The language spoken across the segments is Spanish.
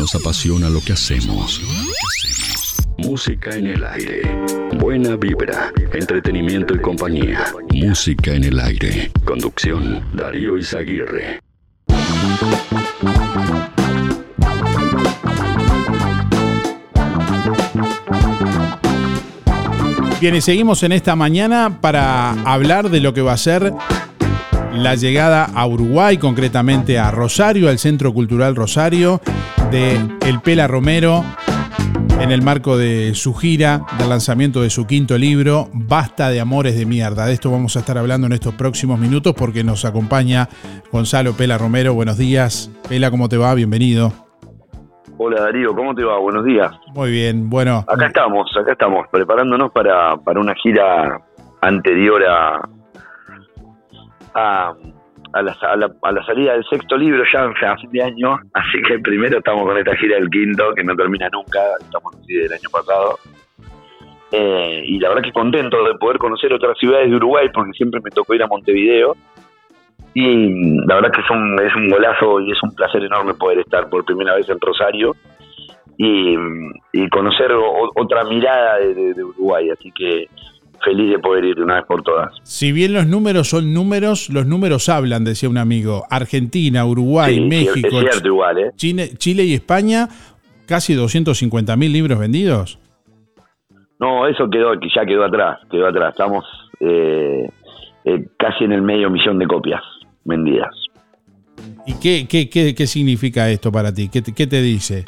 Nos apasiona lo que hacemos. Música en el aire. Buena vibra, entretenimiento y compañía. Música en el aire. Conducción, Darío Izaguirre. Bien, y seguimos en esta mañana para hablar de lo que va a ser la llegada a Uruguay, concretamente a Rosario, al Centro Cultural Rosario, de El Pela Romero, en el marco de su gira, del lanzamiento de su quinto libro, Basta de Amores de Mierda. De esto vamos a estar hablando en estos próximos minutos porque nos acompaña Gonzalo Pela Romero. Buenos días. Pela, ¿cómo te va? Bienvenido. Hola Darío, ¿cómo te va? Buenos días. Muy bien, bueno. Acá estamos, acá estamos, preparándonos para, para una gira anterior a, a, a, la, a, la, salida del sexto libro ya a fin de año. Así que primero estamos con esta gira del quinto, que no termina nunca, estamos así del año pasado. Eh, y la verdad que contento de poder conocer otras ciudades de Uruguay, porque siempre me tocó ir a Montevideo y la verdad que es un, es un golazo y es un placer enorme poder estar por primera vez en Rosario y, conocer otra mirada de, Uruguay. Así que feliz de poder ir de una vez por todas. Si bien los números son números, los números hablan, decía un amigo. Argentina, Uruguay, México, ¿eh? Chile, Chile y España, casi 250 mil libros vendidos. No, eso quedó, ya quedó atrás, quedó atrás. Estamos eh, eh, casi en el medio millón de copias vendidas. ¿Y qué, qué, qué, qué significa esto para ti? ¿Qué te, qué te dice?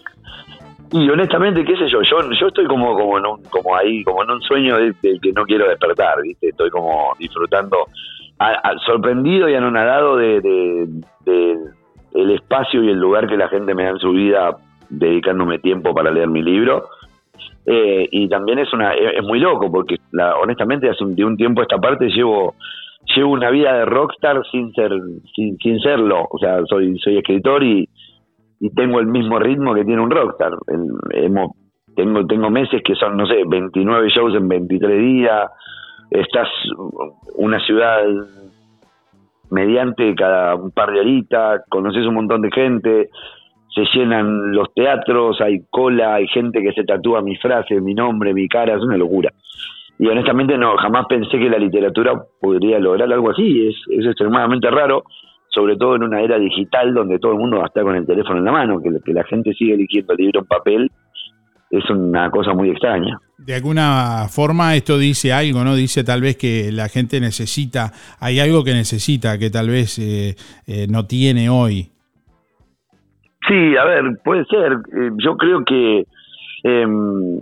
Y honestamente, qué sé yo, yo, yo estoy como, como, en un, como ahí, como en un sueño del que no quiero despertar, ¿viste? Estoy como disfrutando, sorprendido y anonadado de, de, el espacio y el lugar que la gente me da en su vida dedicándome tiempo para leer mi libro. Eh, y también es una es, muy loco porque la, honestamente hace un, de un tiempo a esta parte llevo llevo una vida de rockstar sin ser sin, sin serlo o sea soy soy escritor y, y tengo el mismo ritmo que tiene un rockstar. Hemos, tengo tengo meses que son no sé 29 shows en 23 días. Estás una ciudad mediante cada un par de horitas conoces un montón de gente se llenan los teatros hay cola hay gente que se tatúa mi frase mi nombre mi cara es una locura. Y honestamente no, jamás pensé que la literatura podría lograr algo así, es, es extremadamente raro, sobre todo en una era digital donde todo el mundo va a estar con el teléfono en la mano, que, que la gente sigue eligiendo el libro en papel, es una cosa muy extraña. De alguna forma esto dice algo, ¿no? Dice tal vez que la gente necesita, hay algo que necesita que tal vez eh, eh, no tiene hoy. Sí, a ver, puede ser. Eh, yo creo que em,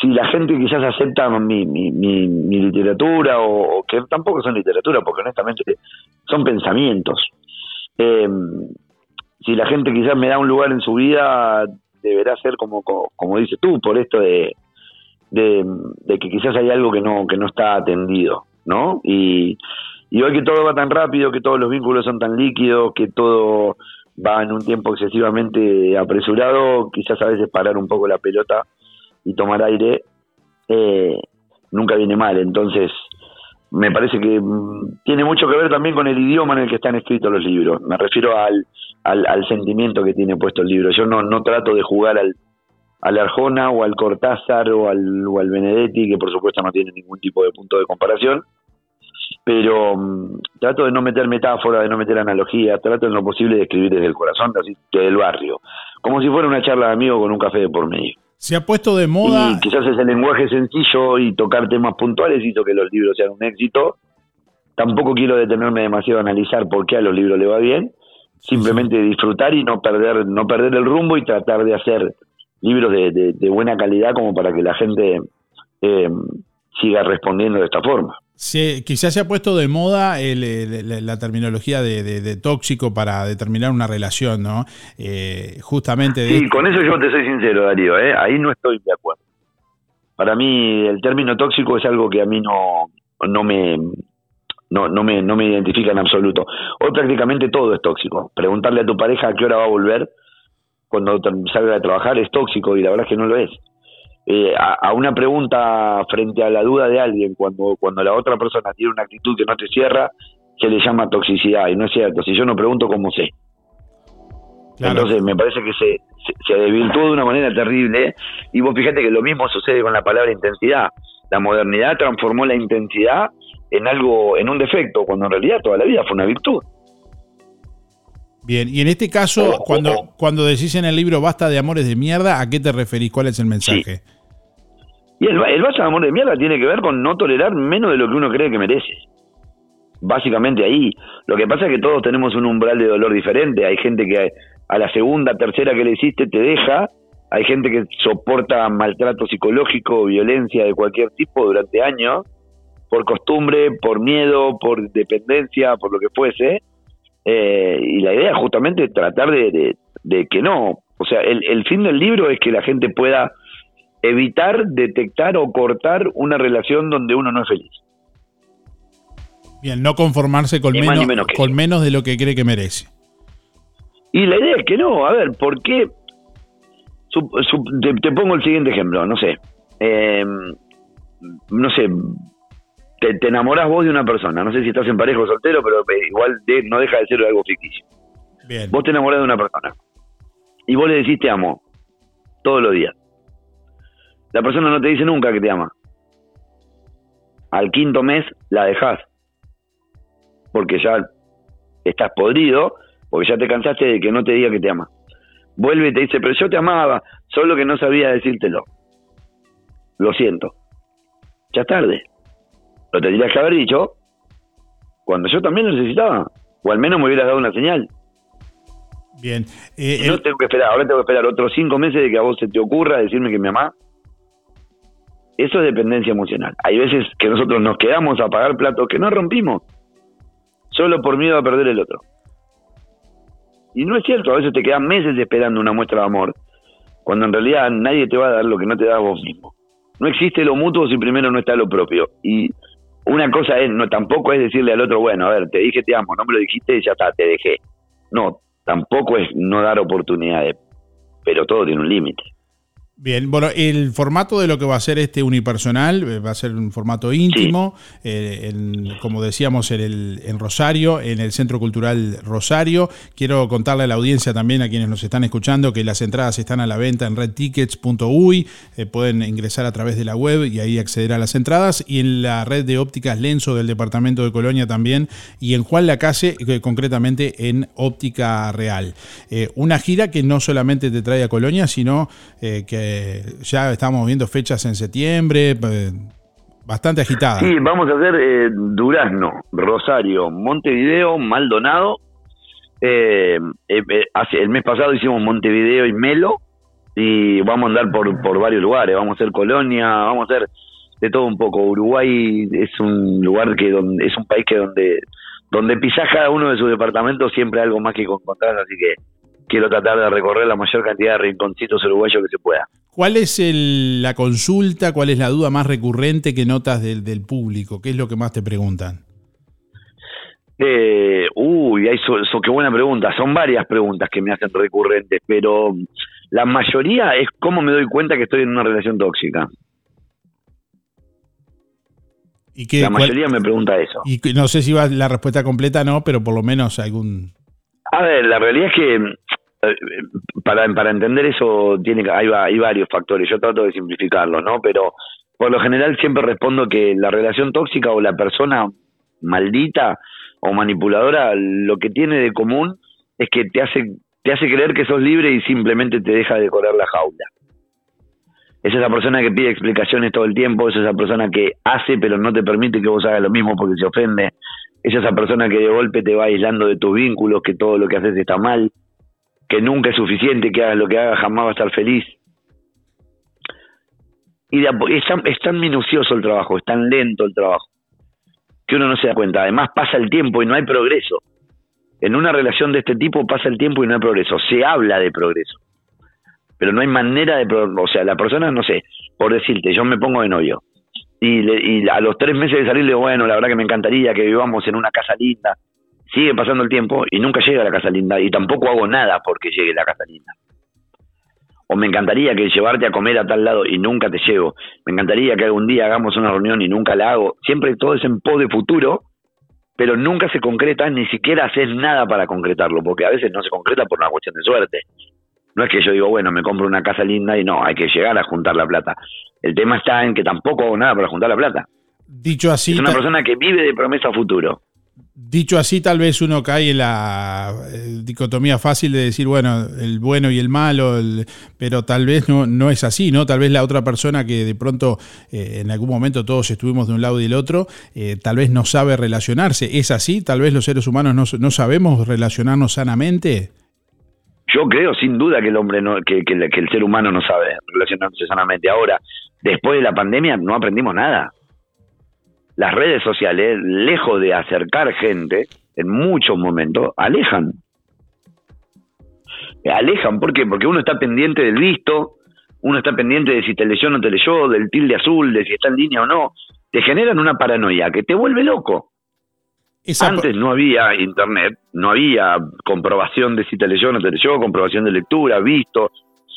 si la gente quizás acepta mi, mi, mi, literatura o, que tampoco son literatura, porque honestamente son pensamientos. Em, si la gente quizás me da un lugar en su vida, deberá ser como, como, dices tú, por esto de, de, que quizás hay algo que no, que no está atendido, ¿no? Y, y hoy que todo va tan rápido, que todos los vínculos son tan líquidos, que todo va en un tiempo excesivamente apresurado, quizás a veces parar un poco la pelota y tomar aire eh, nunca viene mal. Entonces, me parece que mm, tiene mucho que ver también con el idioma en el que están escritos los libros. Me refiero al, al, sentimiento que tiene puesto el libro. Yo no, no trato de jugar al, al Arjona o al Cortázar o al, o al Benedetti, que por supuesto no tiene ningún tipo de punto de comparación, pero mm, trato de no meter metáfora, de no meter analogía, trato en lo posible de escribir desde el corazón, así que del barrio, como si fuera una charla de amigo con un café de por medio. Se ha puesto de moda. Y quizás ese lenguaje sencillo y tocar temas puntuales hizo que los libros sean un éxito. Tampoco quiero detenerme demasiado a analizar por qué a los libros le va bien. Simplemente disfrutar y no perder, no perder el rumbo y tratar de hacer libros de, buena calidad como para que la gente eh, siga respondiendo de esta forma. Sí, quizás se ha puesto de moda la, terminología de, tóxico para determinar una relación, ¿no? Eh, justamente. sí, con eso yo te soy sincero, Darío, ¿eh? ahí no estoy de acuerdo. Para mí el término tóxico es algo que a mí no, no me no, no me no me identifica en absoluto. Hoy prácticamente todo es tóxico. Preguntarle a tu pareja a qué hora va a volver cuando salga de trabajar es tóxico y la verdad es que no lo es. Eh, a, una pregunta frente a la duda de alguien, cuando, cuando la otra persona tiene una actitud que no te cierra, se le llama toxicidad. Y no es cierto, si yo no pregunto, ¿cómo sé? Entonces me parece que se, se, desvirtuó de una manera terrible y vos fíjate que lo mismo sucede con la palabra intensidad. La modernidad transformó la intensidad en algo, en un defecto, cuando en realidad toda la vida fue una virtud. Bien, y en este caso, cuando, cuando decís en el libro basta de amores de mierda, ¿a qué te referís? ¿Cuál es el mensaje? Y el, el de amores de mierda tiene que ver con no tolerar menos de lo que uno cree que merece. Básicamente ahí. Lo que pasa es que todos tenemos un umbral de dolor diferente. Hay gente que a la segunda, tercera que le hiciste te deja. Hay gente que soporta maltrato psicológico, violencia de cualquier tipo durante años, por costumbre, por miedo, por dependencia, por lo que fuese. Eh, y la idea justamente es tratar de, que no. O sea, el, el fin del libro es que la gente pueda evitar, detectar o cortar una relación donde uno no es feliz. Bien, no conformarse con, menos, con menos de lo que cree que merece. Y la idea es que no, a ver, ¿por qué? te, pongo el siguiente ejemplo, no sé. Eh, no sé, te, te, enamoras vos de una persona, no sé si estás en pareja o soltero, pero igual no deja de ser algo ficticio. Bien. Vos te enamorás de una persona y vos le decís te amo todos los días. La persona no te dice nunca que te ama. Al quinto mes la dejás porque ya estás podrido, porque ya te cansaste de que no te diga que te ama. Vuelve y te dice, pero yo te amaba, solo que no sabía decírtelo. Lo siento. Ya es tarde. Lo tendrías que haber dicho cuando yo también lo necesitaba. O al menos me hubieras dado una señal. Bien. Eh, no tengo que esperar, ahora tengo que esperar otros cinco meses de que a vos se te ocurra decirme que me amás. Eso es dependencia emocional. Hay veces que nosotros nos quedamos a pagar platos que no rompimos solo por miedo a perder el otro. Y no es cierto, a veces te quedan meses esperando una muestra de amor, cuando en realidad nadie te va a dar lo que no te da vos mismo. No existe lo mutuo si primero no está lo propio. Y una cosa es, no tampoco es decirle al otro, bueno, a ver, te dije te amo, no me lo dijiste y ya está, te dejé. No, tampoco es no dar oportunidades, pero todo tiene un límite. Bien, bueno, el formato de lo que va a ser este unipersonal eh, va a ser un formato íntimo, eh, como decíamos en, el, en Rosario, en el Centro Cultural Rosario. Quiero contarle a la audiencia también, a quienes nos están escuchando, que las entradas están a la venta en redtickets.uy, eh, pueden ingresar a través de la web y ahí acceder a las entradas, y en la red de ópticas Lenzo del Departamento de Colonia también, y en Juan Lacase, concretamente en Óptica Real. una gira que no solamente te trae a Colonia, sino que ya estamos viendo fechas en septiembre, eh, bastante agitadas. Sí, vamos a hacer eh, Durazno, Rosario, Montevideo, Maldonado. Eh, hace, el mes pasado hicimos Montevideo y Melo y vamos a andar por, por varios lugares. Vamos a hacer Colonia, vamos a hacer de todo un poco. Uruguay es un lugar que donde es un país que donde donde pisás cada uno de sus departamentos siempre algo más que encontrar, así que quiero tratar de recorrer la mayor cantidad de rinconcitos uruguayos que se pueda. ¿Cuál es la consulta, cuál es la duda más recurrente que notas del, público? ¿Qué es lo que más te preguntan? Eh, uy, eso, qué buena pregunta. Son varias preguntas que me hacen recurrentes, pero la mayoría es cómo me doy cuenta que estoy en una relación tóxica. ¿Y qué, la mayoría me pregunta eso. Y no sé si va la respuesta completa no, pero por lo menos algún... A ver, la realidad es que eh, para, para entender eso tiene hay, hay varios factores, yo trato de simplificarlo, ¿no? Pero por lo general siempre respondo que la relación tóxica o la persona maldita o manipuladora lo que tiene de común es que te hace te hace creer que sos libre y simplemente te deja decorar la jaula. Es esa persona que pide explicaciones todo el tiempo, es esa persona que hace pero no te permite que vos hagas lo mismo porque se ofende, es esa persona que de golpe te va aislando de tus vínculos, que todo lo que haces está mal, que nunca es suficiente, que haga lo que haga jamás va a estar feliz. Y es, tan, es tan minucioso el trabajo, es tan lento el trabajo, que uno no se da cuenta. Además pasa el tiempo y no hay progreso. En una relación de este tipo pasa el tiempo y no hay progreso. Se habla de progreso, pero no hay manera de... O sea, la persona, no sé, por decirte, yo me pongo de novio y, y a los tres meses de salir le digo, bueno, la verdad que me encantaría que vivamos en una casa linda, sigue pasando el tiempo y nunca llega a la casa linda y tampoco hago nada porque llegue la casa linda. O me encantaría que llevarte a comer a tal lado y nunca te llevo. Me encantaría que algún día hagamos una reunión y nunca la hago. Siempre todo es en pos de futuro, pero nunca se concreta, ni siquiera haces nada para concretarlo, porque a veces no se concreta por una cuestión de suerte. No es que yo digo, bueno, me compro una casa linda y no, hay que llegar a juntar la plata. El tema está en que tampoco hago nada para juntar la plata. Dicho así. Es una persona que vive de promesa futuro. Dicho así, tal vez uno cae en la eh, dicotomía fácil de decir, bueno, el bueno y el malo, pero tal vez no, no es así, ¿no? Tal vez la otra persona que de pronto eh, en algún momento todos estuvimos de un lado y del otro, eh, tal vez no sabe relacionarse. ¿Es así? ¿Tal vez los seres humanos no, no sabemos relacionarnos sanamente? Yo creo sin duda que el hombre, no, que, que el ser humano no sabe relacionarse sanamente. Ahora, después de la pandemia no aprendimos nada las redes sociales, lejos de acercar gente, en muchos momentos, alejan. Alejan, ¿por qué? Porque uno está pendiente del visto, uno está pendiente de si te leyó o no te leyó, del tilde azul, de si está en línea o no. Te generan una paranoia que te vuelve loco. Antes no había internet, no había comprobación de si te leyó o no te leyó, comprobación de lectura, visto,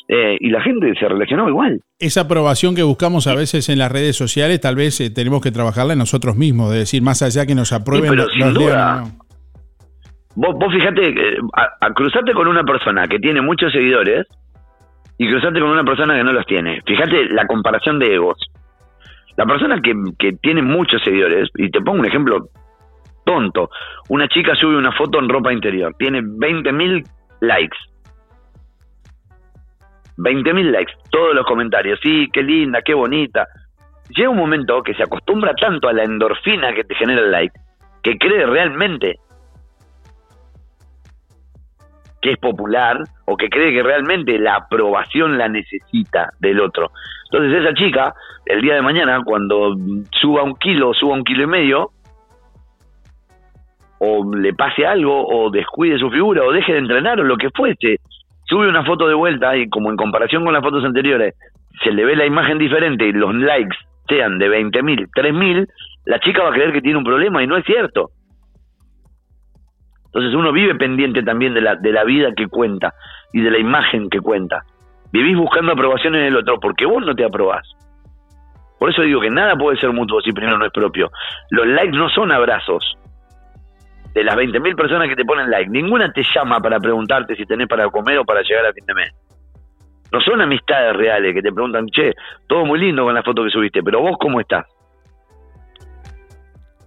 eh, y la gente se relacionó igual. Esa aprobación que buscamos a veces en las redes sociales, tal vez eh, tenemos que trabajarla en nosotros mismos, de decir, más allá que nos aprueben. pero sin duda, vos, vos fíjate, eh, a, cruzarte con una persona que tiene muchos seguidores y cruzarte con una persona que no los tiene. Fíjate la comparación de egos. La persona que, que tiene muchos seguidores, y te pongo un ejemplo tonto, una chica sube una foto en ropa interior, tiene 20.000 likes 20.000 likes, todos los comentarios, sí, qué linda, qué bonita. Llega un momento que se acostumbra tanto a la endorfina que te genera el like, que cree realmente que es popular o que cree que realmente la aprobación la necesita del otro. Entonces esa chica, el día de mañana, cuando suba un kilo, suba un kilo y medio, o le pase algo, o descuide su figura, o deje de entrenar, o lo que fuese, sube una foto de vuelta y como en comparación con las fotos anteriores se le ve la imagen diferente y los likes sean de 20.000, 3.000, la chica va a creer que tiene un problema y no es cierto. Entonces uno vive pendiente también de la, de la vida que cuenta y de la imagen que cuenta. Vivís buscando aprobación en el otro porque vos no te aprobás. Por eso digo que nada puede ser mutuo si primero no es propio. Los likes no son abrazos de las 20.000 personas que te ponen like, ninguna te llama para preguntarte si tenés para comer o para llegar a fin de mes. No son amistades reales que te preguntan, che, todo muy lindo con la foto que subiste, pero vos cómo estás.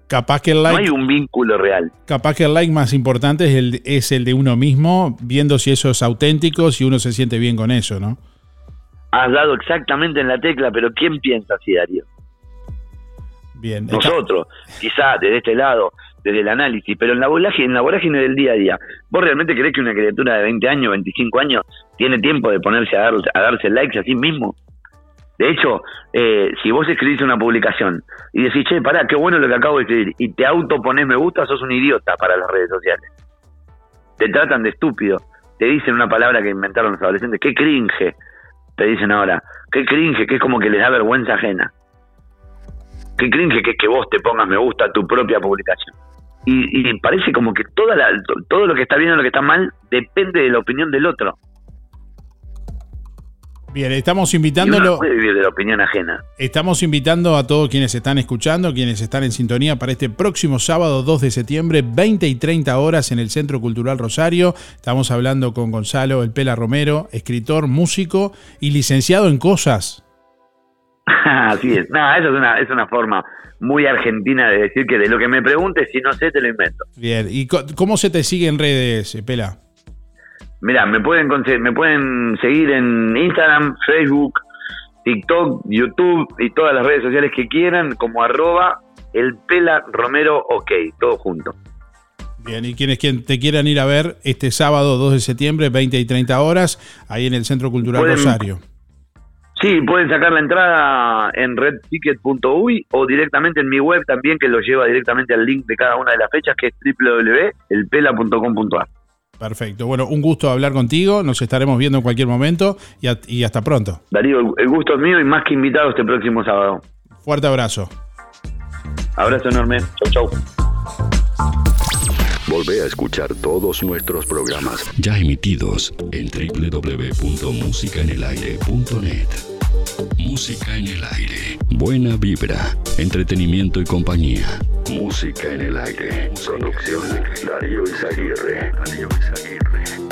Capaz que el like. No hay un vínculo real. Capaz que el like más importante es el, es el de uno mismo, viendo si eso es auténtico, si uno se siente bien con eso, ¿no? Has dado exactamente en la tecla, pero ¿quién piensa así, Darío? Bien. Nosotros, quizás desde este lado, desde el análisis, pero en la vorágine, en la vorágine del día a día, ¿vos realmente crees que una criatura de 20 años, 25 años, tiene tiempo de ponerse a, dar, a darse likes a sí mismo? De hecho, eh, si vos escribís una publicación y decís, che, pará, qué bueno lo que acabo de escribir, y te autoponés me gusta, sos un idiota para las redes sociales. Te tratan de estúpido, te dicen una palabra que inventaron los adolescentes, qué cringe, te dicen ahora, qué cringe, que es como que les da vergüenza ajena. Qué cringe que, que vos te pongas me gusta a tu propia publicación y, parece como que toda todo lo que está bien o lo que está mal depende de la opinión del otro. Bien, estamos invitándolo. puede vivir de la opinión ajena. Estamos invitando a todos quienes están escuchando, quienes están en sintonía para este próximo sábado 2 de septiembre, 20 y 30 horas en el Centro Cultural Rosario. Estamos hablando con Gonzalo El Pela Romero, escritor, músico y licenciado en cosas. Así es. No, eso es una, es una forma muy argentina de decir que de lo que me preguntes, si no sé, te lo invento. Bien, ¿y cómo se te sigue en redes, Pela? Mira, me pueden, me pueden seguir en Instagram, Facebook, TikTok, YouTube y todas las redes sociales que quieran, como arroba el Pela Romero OK, todo junto. Bien, y quienes te quieran ir a ver este sábado 2 de septiembre, 20 y 30 horas, ahí en el Centro Cultural Rosario. Sí, pueden sacar la entrada en redticket.uy o directamente en mi web también, que lo lleva directamente al link de cada una de las fechas, que es www.elpela.com.ar. Perfecto. Bueno, un gusto hablar contigo. Nos estaremos viendo en cualquier momento y, hasta pronto. Darío, el gusto es mío y más que invitado este próximo sábado. Fuerte abrazo. Abrazo enorme. Chau, chau. Volvé a escuchar todos nuestros programas ya emitidos en www.musicaenelaire.net. Música en el aire. Buena vibra. entretenimiento y compañía. Música en el aire. Conducción Darío Izaguirre. Darío Izaguirre.